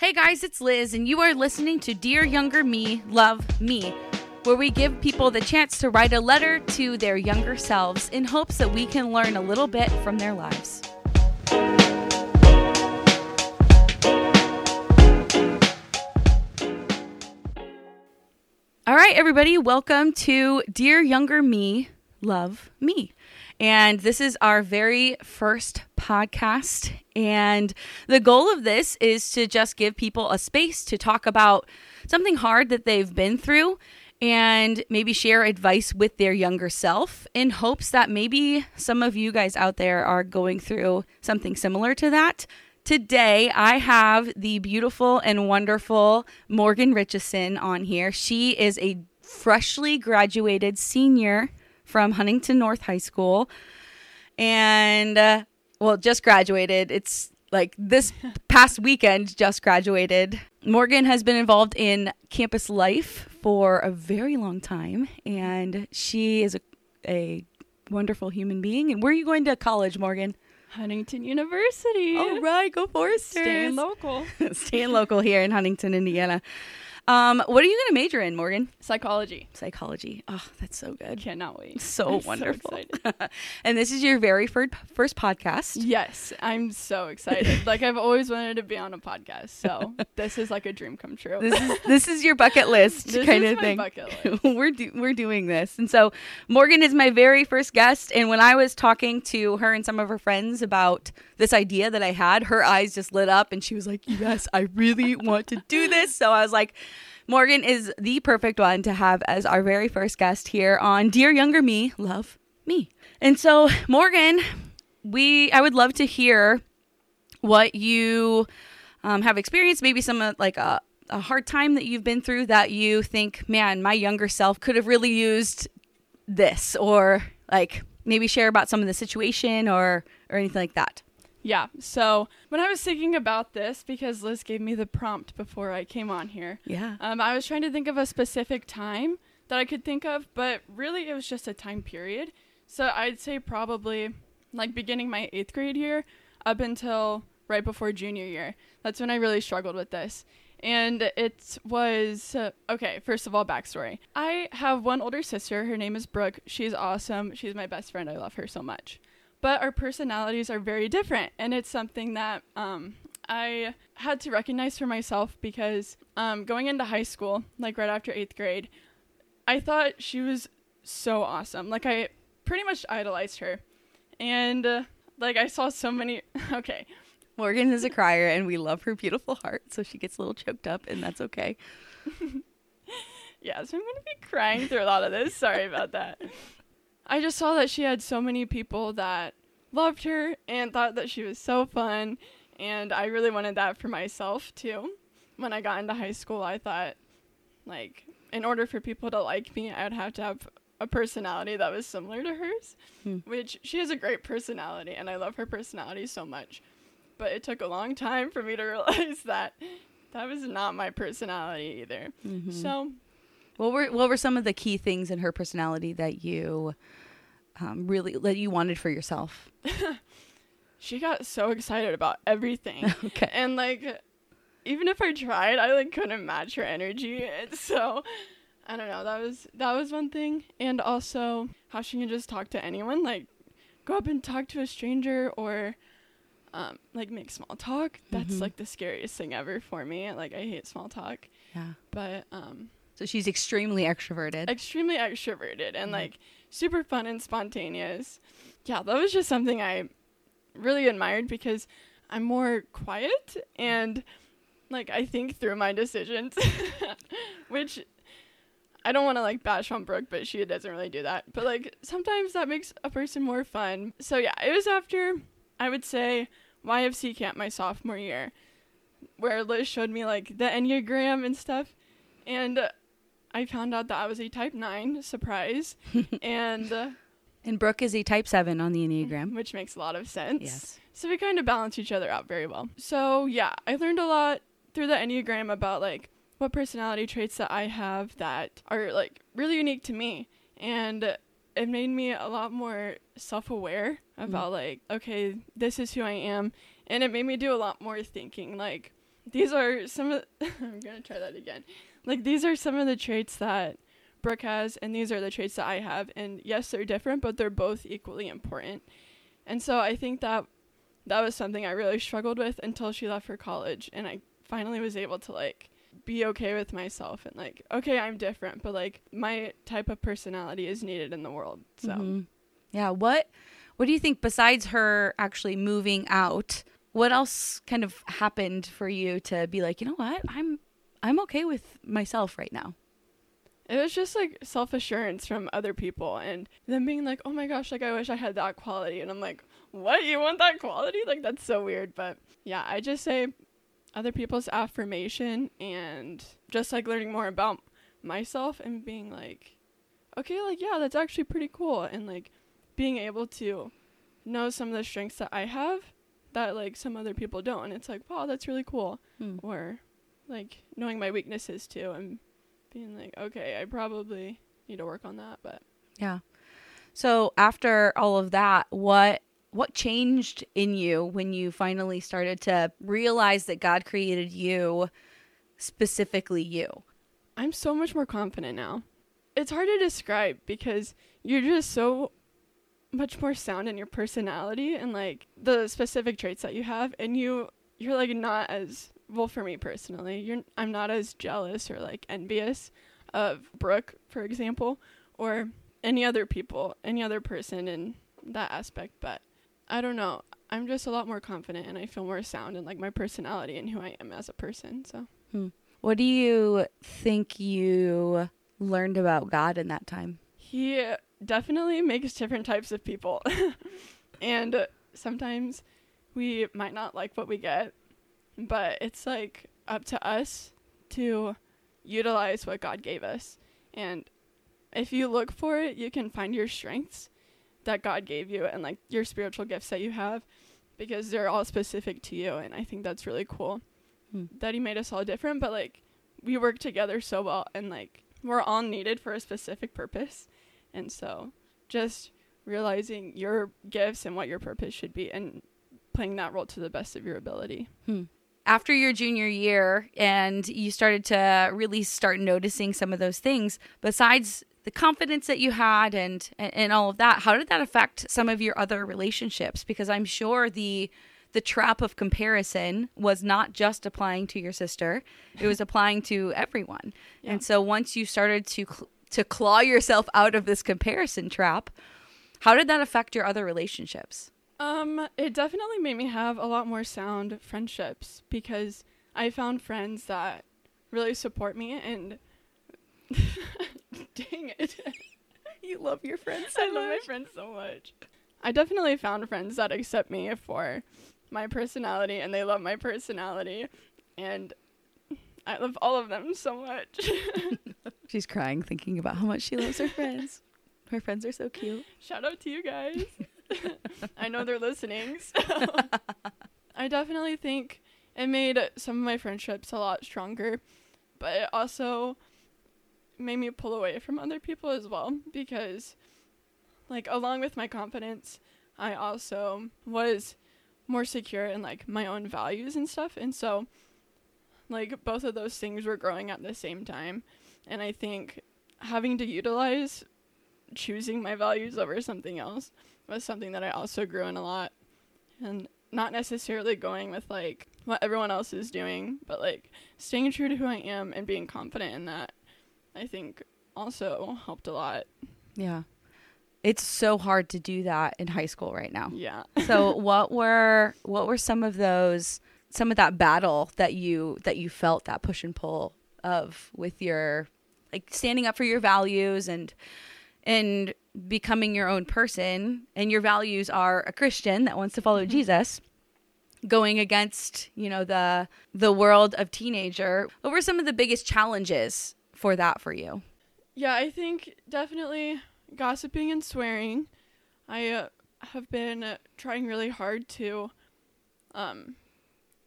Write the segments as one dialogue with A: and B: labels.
A: Hey guys, it's Liz, and you are listening to Dear Younger Me, Love Me, where we give people the chance to write a letter to their younger selves in hopes that we can learn a little bit from their lives. All right, everybody, welcome to Dear Younger Me, Love Me. And this is our very first podcast. And the goal of this is to just give people a space to talk about something hard that they've been through and maybe share advice with their younger self in hopes that maybe some of you guys out there are going through something similar to that. Today, I have the beautiful and wonderful Morgan Richardson on here. She is a freshly graduated senior from Huntington North High School. And, uh, well, just graduated. It's like this past weekend, just graduated. Morgan has been involved in campus life for a very long time, and she is a, a wonderful human being. And where are you going to college, Morgan?
B: Huntington University.
A: All right, go Foresters.
B: Staying local.
A: Staying local here in Huntington, Indiana. Um, what are you going to major in, Morgan?
B: Psychology.
A: Psychology. Oh, that's so good.
B: Cannot wait.
A: So
B: I'm
A: wonderful.
B: So
A: and this is your very first first podcast.
B: yes, I'm so excited. like I've always wanted to be on a podcast, so this is like a dream come true.
A: This is this is your bucket list
B: This
A: kind of thing. we're do- we're doing this, and so Morgan is my very first guest. And when I was talking to her and some of her friends about this idea that I had, her eyes just lit up, and she was like, "Yes, I really want to do this." So I was like. Morgan is the perfect one to have as our very first guest here on Dear Younger Me, Love Me. And so, Morgan, we I would love to hear what you um, have experienced, maybe some uh, like a, a hard time that you've been through that you think, man, my younger self could have really used this, or like maybe share about some of the situation or or anything like that.
B: Yeah. So when I was thinking about this, because Liz gave me the prompt before I came on here,
A: Yeah.
B: um, I was trying to think of a specific time that I could think of, but really it was just a time period. So I'd say probably like beginning my eighth grade year up until right before junior year. That's when I really struggled with this. And it was uh, okay. First of all, backstory. I have one older sister. Her name is Brooke. She's awesome. She's my best friend. I love her so much but our personalities are very different and it's something that um, i had to recognize for myself because um, going into high school like right after eighth grade i thought she was so awesome. Like i pretty much idolized her. And uh, like i saw so many okay.
A: Morgan is a crier, and we love her beautiful heart, so she gets a little choked up, and that's okay.
B: yeah so i'm gonna be crying through a lot of this. Sorry about that i just saw that she had so many people that loved her and thought that she was so fun and i really wanted that for myself too when i got into high school i thought like in order for people to like me i would have to have a personality that was similar to hers
A: Hmm.
B: which she has a great personality and i love her personality so much but it took a long time for me to realize that that was not my personality either
A: Mhm.
B: so
A: What were what were some of the key things in her personality that you um, really that you wanted for yourself?
B: she got so excited about everything
A: Okay.
B: and like even if i tried i like couldn't match her energy and so i don't know that was that was one thing and also how she can just talk to anyone like go up and talk to a stranger or um, like make small talk that's
A: Mhm.
B: like the scariest thing ever for me like i hate small talk
A: Yeah.
B: but um
A: So she's extremely extroverted.
B: extremely extroverted and
A: Mhm.
B: like super fun and spontaneous. Yeah, that was just something I really admired because I'm more quiet and like I think through my decisions, which I don't want to like bash on Brooke, but she doesn't really do that. But like sometimes that makes a person more fun. So yeah, it was after I would say YFC camp my sophomore year, where Liz showed me like the Enneagram and stuff, and I found out that I was a Type Nine. Surprise, and uh,
A: and Brooke is a type 7 on the Enneagram.
B: which makes a lot of sense.
A: Yes.
B: So we kind of balance each other out very well. So yeah, I learned a lot through the Enneagram about like what personality traits that I have that are like really unique to me. And it made me a lot more self aware about like, okay, this is who I am. And it made me do a lot more thinking. Like, these are some of I'm to try that again. Like these are some of the traits that Brooke has and these are the traits that I have and yes, they're different, but they're both equally important. And so I think that that was something I really struggled with until she left for college and I finally was able to like be okay with myself and like okay, I'm different, but like my type of personality is needed in the world. So
A: Mhm. Yeah, what what do you think besides her actually moving out? What else kind of happened for you to be like, you know what? I'm I'm okay with myself right now.
B: It was just like self assurance from other people and them being like, oh my gosh, like I wish I had that quality. And I'm like, what? You want that quality? Like that's so weird. But yeah, I just say other people's affirmation and just like learning more about myself and being like, okay, like yeah, that's actually pretty cool. And like being able to know some of the strengths that I have that like some other people don't. And it's like, wow, that's really cool.
A: Hmm.
B: Or like knowing my weaknesses too and being like, okay, I probably need to work on that, but
A: Yeah. So after all of that, what what changed in you when you finally started to realize that God created you specifically you?
B: I'm so much more confident now. It's hard to describe because you're just so much more sound in your personality and like the specific traits that you have and you you're like not as well for me personally. You're I'm not as jealous or like envious of Brooke, for example, or any other people, any other person in that aspect, but I don't know. I'm just a lot more confident and I feel more sound in like my personality and who I am as a person. So hmm.
A: What do you think you learned about God in that time?
B: He definitely makes different types of people. and sometimes we might not like what we get, but it's like up to us to utilize what God gave us. And if you look for it, you can find your strengths that God gave you and like your spiritual gifts that you have because they're all specific to you. And I think that's really cool
A: Hmm.
B: that He made us all different, but like we work together so well and like we're all needed for a specific purpose. And so just realizing your gifts and what your purpose should be and playing that role to the best of your ability. Hmm.
A: After your junior year and you started to really start noticing some of those things, besides the confidence that you had and and, and all of that, how did that affect some of your other relationships? Because I'm sure the the trap of comparison was not just applying to your sister; it was applying to everyone.
B: Yeah.
A: And so once you started to cl- to claw yourself out of this comparison trap, how did that affect your other relationships?
B: Um, it definitely made me have a lot more sound friendships because I found friends that really support me and dang it.
A: You love your friends
B: I love my friends so much. I definitely found friends that accept me for my personality and they love my personality and I love all of them so much.
A: She's crying thinking about how much she loves her friends. Her friends are so cute.
B: Shout out to you guys. I know they're listening. So. I definitely think it made some of my friendships a lot stronger, but it also made me pull away from other people as well because, like, along with my confidence, I also was more secure in like my own values and stuff, and so like both of those things were growing at the same time, and I think having to utilize choosing my values over something else was something that I also grew in a lot. And not necessarily going with like what everyone else is doing, but like staying true to who I am and being confident in that, I think also helped a lot.
A: Yeah. It's so hard to do that in high school right now.
B: Yeah.
A: So what were what were some of those some of that battle that you that you felt that push and pull of with your like standing up for your values and and becoming your own person and your values are a Christian that wants to follow Jesus going against, you know, the the world of teenager. What were some of the biggest challenges for that for you?
B: Yeah, I think definitely gossiping and swearing. I uh, have been uh, trying really hard to um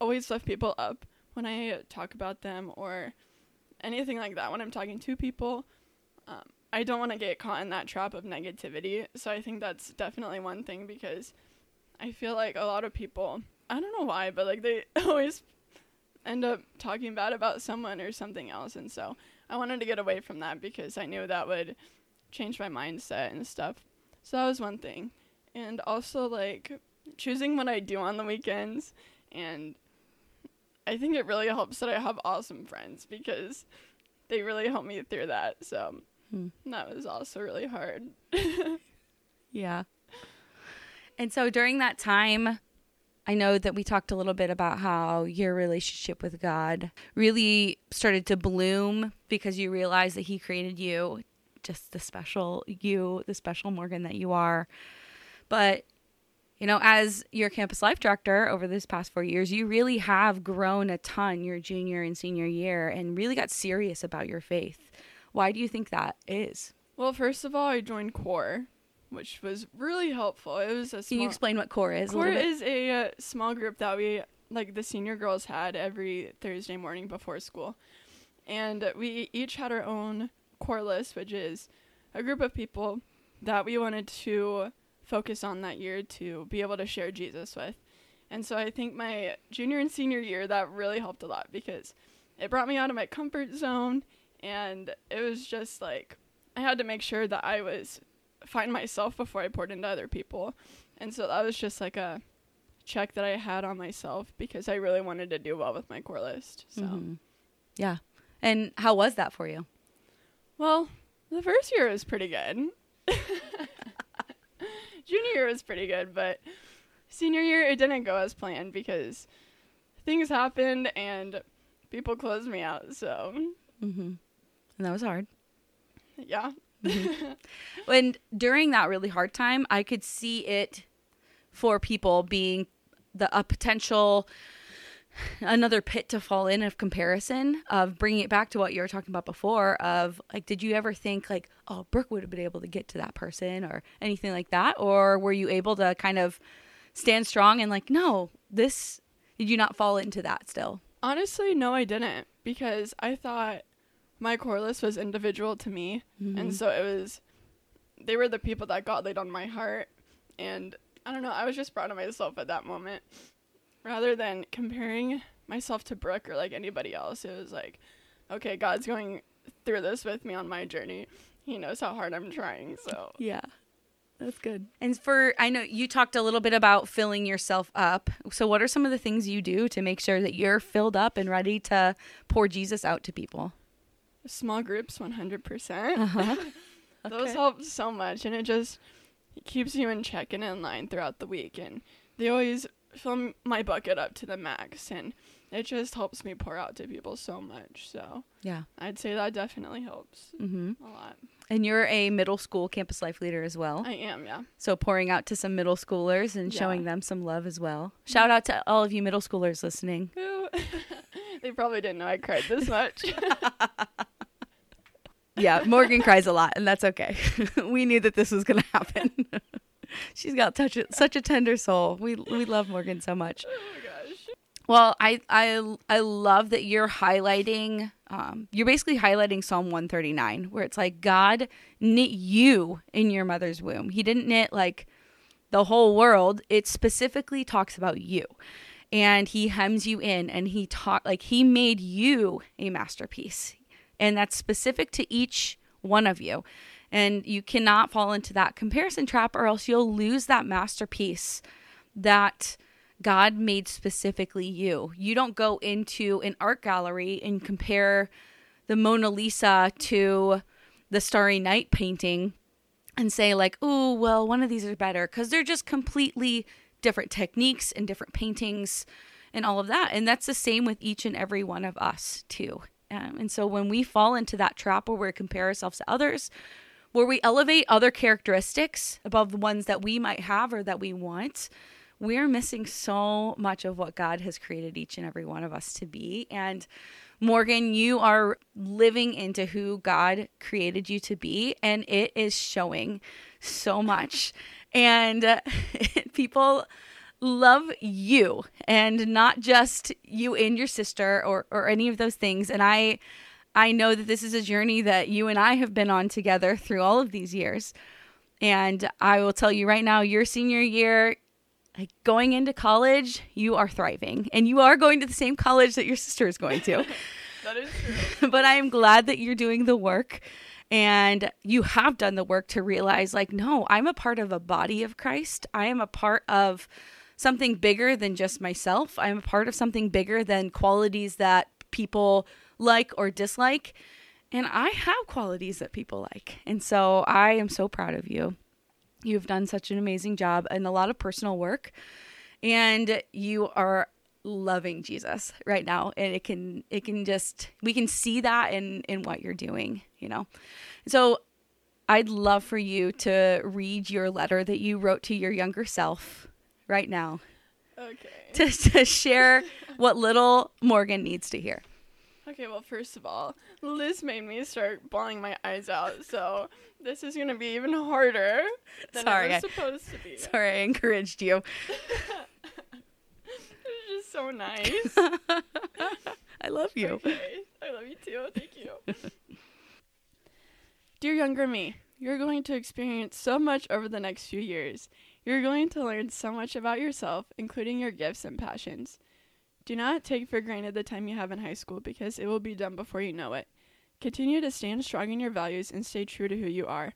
B: always lift people up when I talk about them or anything like that when I'm talking to people. Um, I don't want to get caught in that trap of negativity. So I think that's definitely one thing because I feel like a lot of people, I don't know why, but like they always end up talking bad about someone or something else. And so I wanted to get away from that because I knew that would change my mindset and stuff. So that was one thing. And also, like, choosing what I do on the weekends. And I think it really helps that I have awesome friends because they really help me through that. So
A: Hmm.
B: that was also really hard.
A: Yeah. And so during that time, I know that we talked a little bit about how your relationship with God really started to bloom because you realized that He created you, just the special you, the special Morgan that you are. But, you know, as your campus life director over this past four years, you really have grown a ton your junior and senior year and really got serious about your faith. Why do you think that is?
B: Well, first of all, I joined CORE, which was really helpful. It was a
A: Can you explain what core is?
B: CORE
A: bit?
B: is a uh, small group that we, like the senior girls, had every Thursday morning before school. And we each had our own core list, which is a group of people that we wanted to focus on that year to be able to share Jesus with. And so I think my junior and senior year, that really helped a lot because it brought me out of my comfort zone. And it was just like, I had to make sure that I was fine myself before I poured into other people. And so that was just like a check that I had on myself because I really wanted to do well with my core list. So,
A: Mhm. Yeah. And how was that for you?
B: well, the first year was pretty good. Junior year was pretty good, but senior year it didn't go as planned because things happened and people closed me out. So,
A: Mm-hmm. And that was hard.
B: yeah.
A: And during that really hard time, I could see it for people being the a potential another pit to fall in of comparison of bringing it back to what you were talking about before of like did you ever think like oh brooke would have been able to get to that person or anything like that or were you able to kind of stand strong and like no this did you not fall into that still
B: Honestly, no, I didn't because I thought my core list was individual to me. And mm-hmm. so it was, they were the people that God laid on my heart. And I don't know, I was just proud of myself at that moment. Rather than comparing myself to Brooke or like anybody else, it was like, okay, God's going through this with me on my journey. He knows how hard I'm trying. So,
A: Yeah. That's good. And for I know you talked a little bit about filling yourself up. So what are some of the things you do to make sure that you're filled up and ready to pour Jesus out to people?
B: small groups, 100%.
A: Uh-huh.
B: Those help so much, and it just keeps you in check and in line throughout the week. And they always fill my bucket up to the max, and it just helps me pour out to people so much. So
A: Yeah.
B: I'd say that definitely helps
A: Mhm.
B: a lot.
A: And you're a middle school campus life leader as well.
B: I am, yeah.
A: So pouring out to some middle schoolers and
B: Yeah.
A: showing them some love as well. Shout out to all of you middle schoolers listening.
B: They probably didn't know I cried this much.
A: Yeah, Morgan cries a lot, and that's okay. we knew that this was going to happen. She's got such a, such a tender soul. We we love Morgan so much.
B: oh my gosh.
A: Well, I I I love that you're highlighting. Um, you're basically highlighting Psalm 139, where it's like God knit you in your mother's womb. He didn't knit like the whole world. It specifically talks about you, and He hems you in, and He taught like He made you a masterpiece, and that's specific to each one of you. And you cannot fall into that comparison trap, or else you'll lose that masterpiece that God made specifically you. You don't go into an art gallery and compare the Mona Lisa to the Starry Night painting and say, like, oh, well, one of these are better because they're just completely different techniques and different paintings and all of that. And that's the same with each and every one of us, too. Um, and so when we fall into that trap where we compare ourselves to others, where we elevate other characteristics above the ones that we might have or that we want, we're missing so much of what God has created each and every one of us to be. And Morgan, you are living into who God created you to be, and it is showing so much. And uh, people love you and not just you and your sister or, or any of those things. And I I know that this is a journey that you and I have been on together through all of these years. And I will tell you right now, your senior year like going into college, you are thriving and you are going to the same college that your sister is going to.
B: That is true.
A: but I am glad that you're doing the work and you have done the work to realize like no, I'm a part of a body of Christ. I am a part of something bigger than just myself. I'm a part of something bigger than qualities that people like or dislike. And I have qualities that people like. And so I am so proud of you. You've done such an amazing job and a lot of personal work. And you are loving Jesus right now. And it can it can just we can see that in in what you're doing, you know. So I'd love for you to read your letter that you wrote to your younger self right now
B: Okay.
A: to, to share what little Morgan needs to hear.
B: Okay, well, first of all, Liz made me start bawling my eyes out, so this is gonna be even harder than
A: Sorry, I-
B: it was supposed to be.
A: Sorry, I encouraged you.
B: It's just so nice.
A: I love you.
B: Okay, I love you too. Thank you. Dear younger me, you're going to experience so much over the next few years. You're going to learn so much about yourself, including your gifts and passions. Do not take for granted the time you have in high school because it will be done before you know it. Continue to stand strong in your values and stay true to who you are.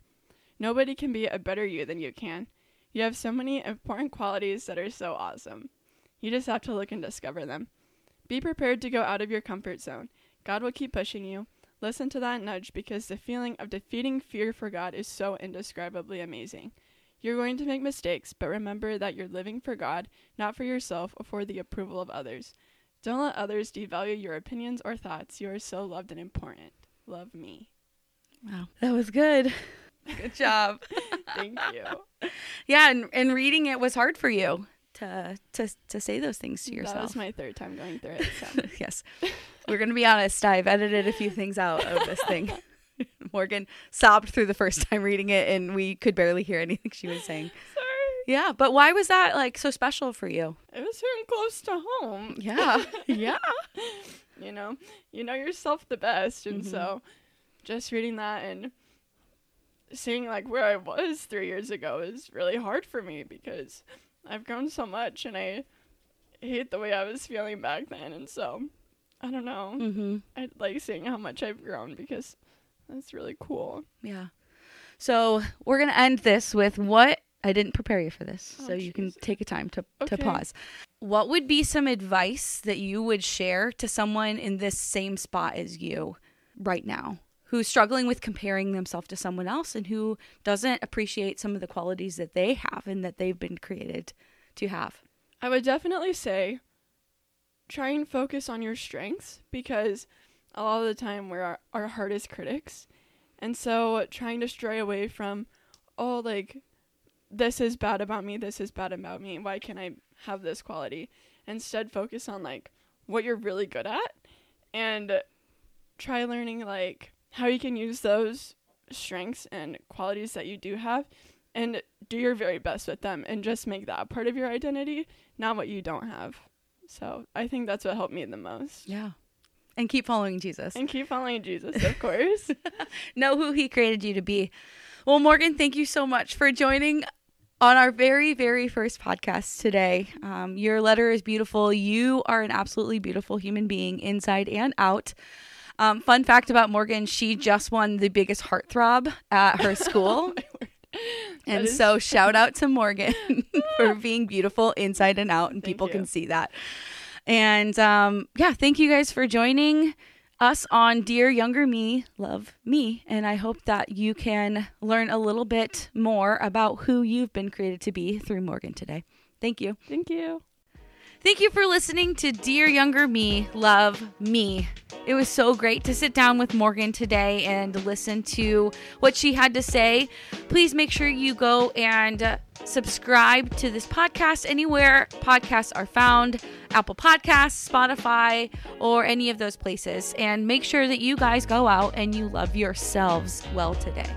B: Nobody can be a better you than you can. You have so many important qualities that are so awesome. You just have to look and discover them. Be prepared to go out of your comfort zone. God will keep pushing you. Listen to that nudge because the feeling of defeating fear for God is so indescribably amazing. You're going to make mistakes, but remember that you're living for God, not for yourself or for the approval of others. Don't let others devalue your opinions or thoughts. You are so loved and important. Love me.
A: Wow, that was good. Good job.
B: Thank you.
A: yeah, and, and reading it was hard for you to to to say those things to yourself.
B: That was my third time going through it. So.
A: yes. We're going to be honest. I've edited a few things out of this thing. Morgan sobbed through the first time reading it, and we could barely hear anything she was saying.
B: Sorry.
A: Yeah, but why was that like so special for you?
B: It was hitting close to home.
A: Yeah, yeah.
B: you know you know yourself the best and
A: Mhm.
B: so just reading that and seeing like where i was three years ago is really hard for me because i've grown so much and i hate the way i was feeling back then and so i don't know
A: Mm-hmm.
B: i like seeing how much i've grown because that's really cool
A: Yeah. So we're gonna end this with what I didn't prepare you for this,
B: Oh,
A: so you can take a time to to pause. What would be some advice that you would share to someone in this same spot as you right now, who's struggling with comparing themselves to someone else and who doesn't appreciate some of the qualities that they have and that they've been created to have?
B: I would definitely say try and focus on your strengths because a lot of the time we're our, our hardest critics. And so trying to stray away from, oh, like, this is bad about me, this is bad about me, why can't I have this quality? Instead, focus on, like, what you're really good at and try learning, like, how you can use those strengths and qualities that you do have and do your very best with them and just make that part of your identity, not what you don't have. So I think that's what helped me the most.
A: Yeah. And keep following Jesus.
B: And keep following Jesus, of course.
A: know who he created you to be. Well, Morgan, thank you so much for joining on our very, very first podcast today. Um, your letter is beautiful. You are an absolutely beautiful human being, inside and out. Um, fun fact about Morgan: she just won the biggest heartthrob at her school, and
B: is
A: so shout out to Morgan for being beautiful inside and out, and
B: Thank
A: people
B: you.
A: can see that. And um, yeah, thank you guys for joining us on Dear Younger Me, Love Me. And I hope that you can learn a little bit more about who you've been created to be through Morgan today. Thank you.
B: Thank you.
A: Thank you for listening to Dear Younger Me, Love Me. It was so great to sit down with Morgan today and listen to what she had to say. Please make sure you go and subscribe to this podcast anywhere podcasts are found Apple Podcasts, Spotify, or any of those places. And make sure that you guys go out and you love yourselves well today.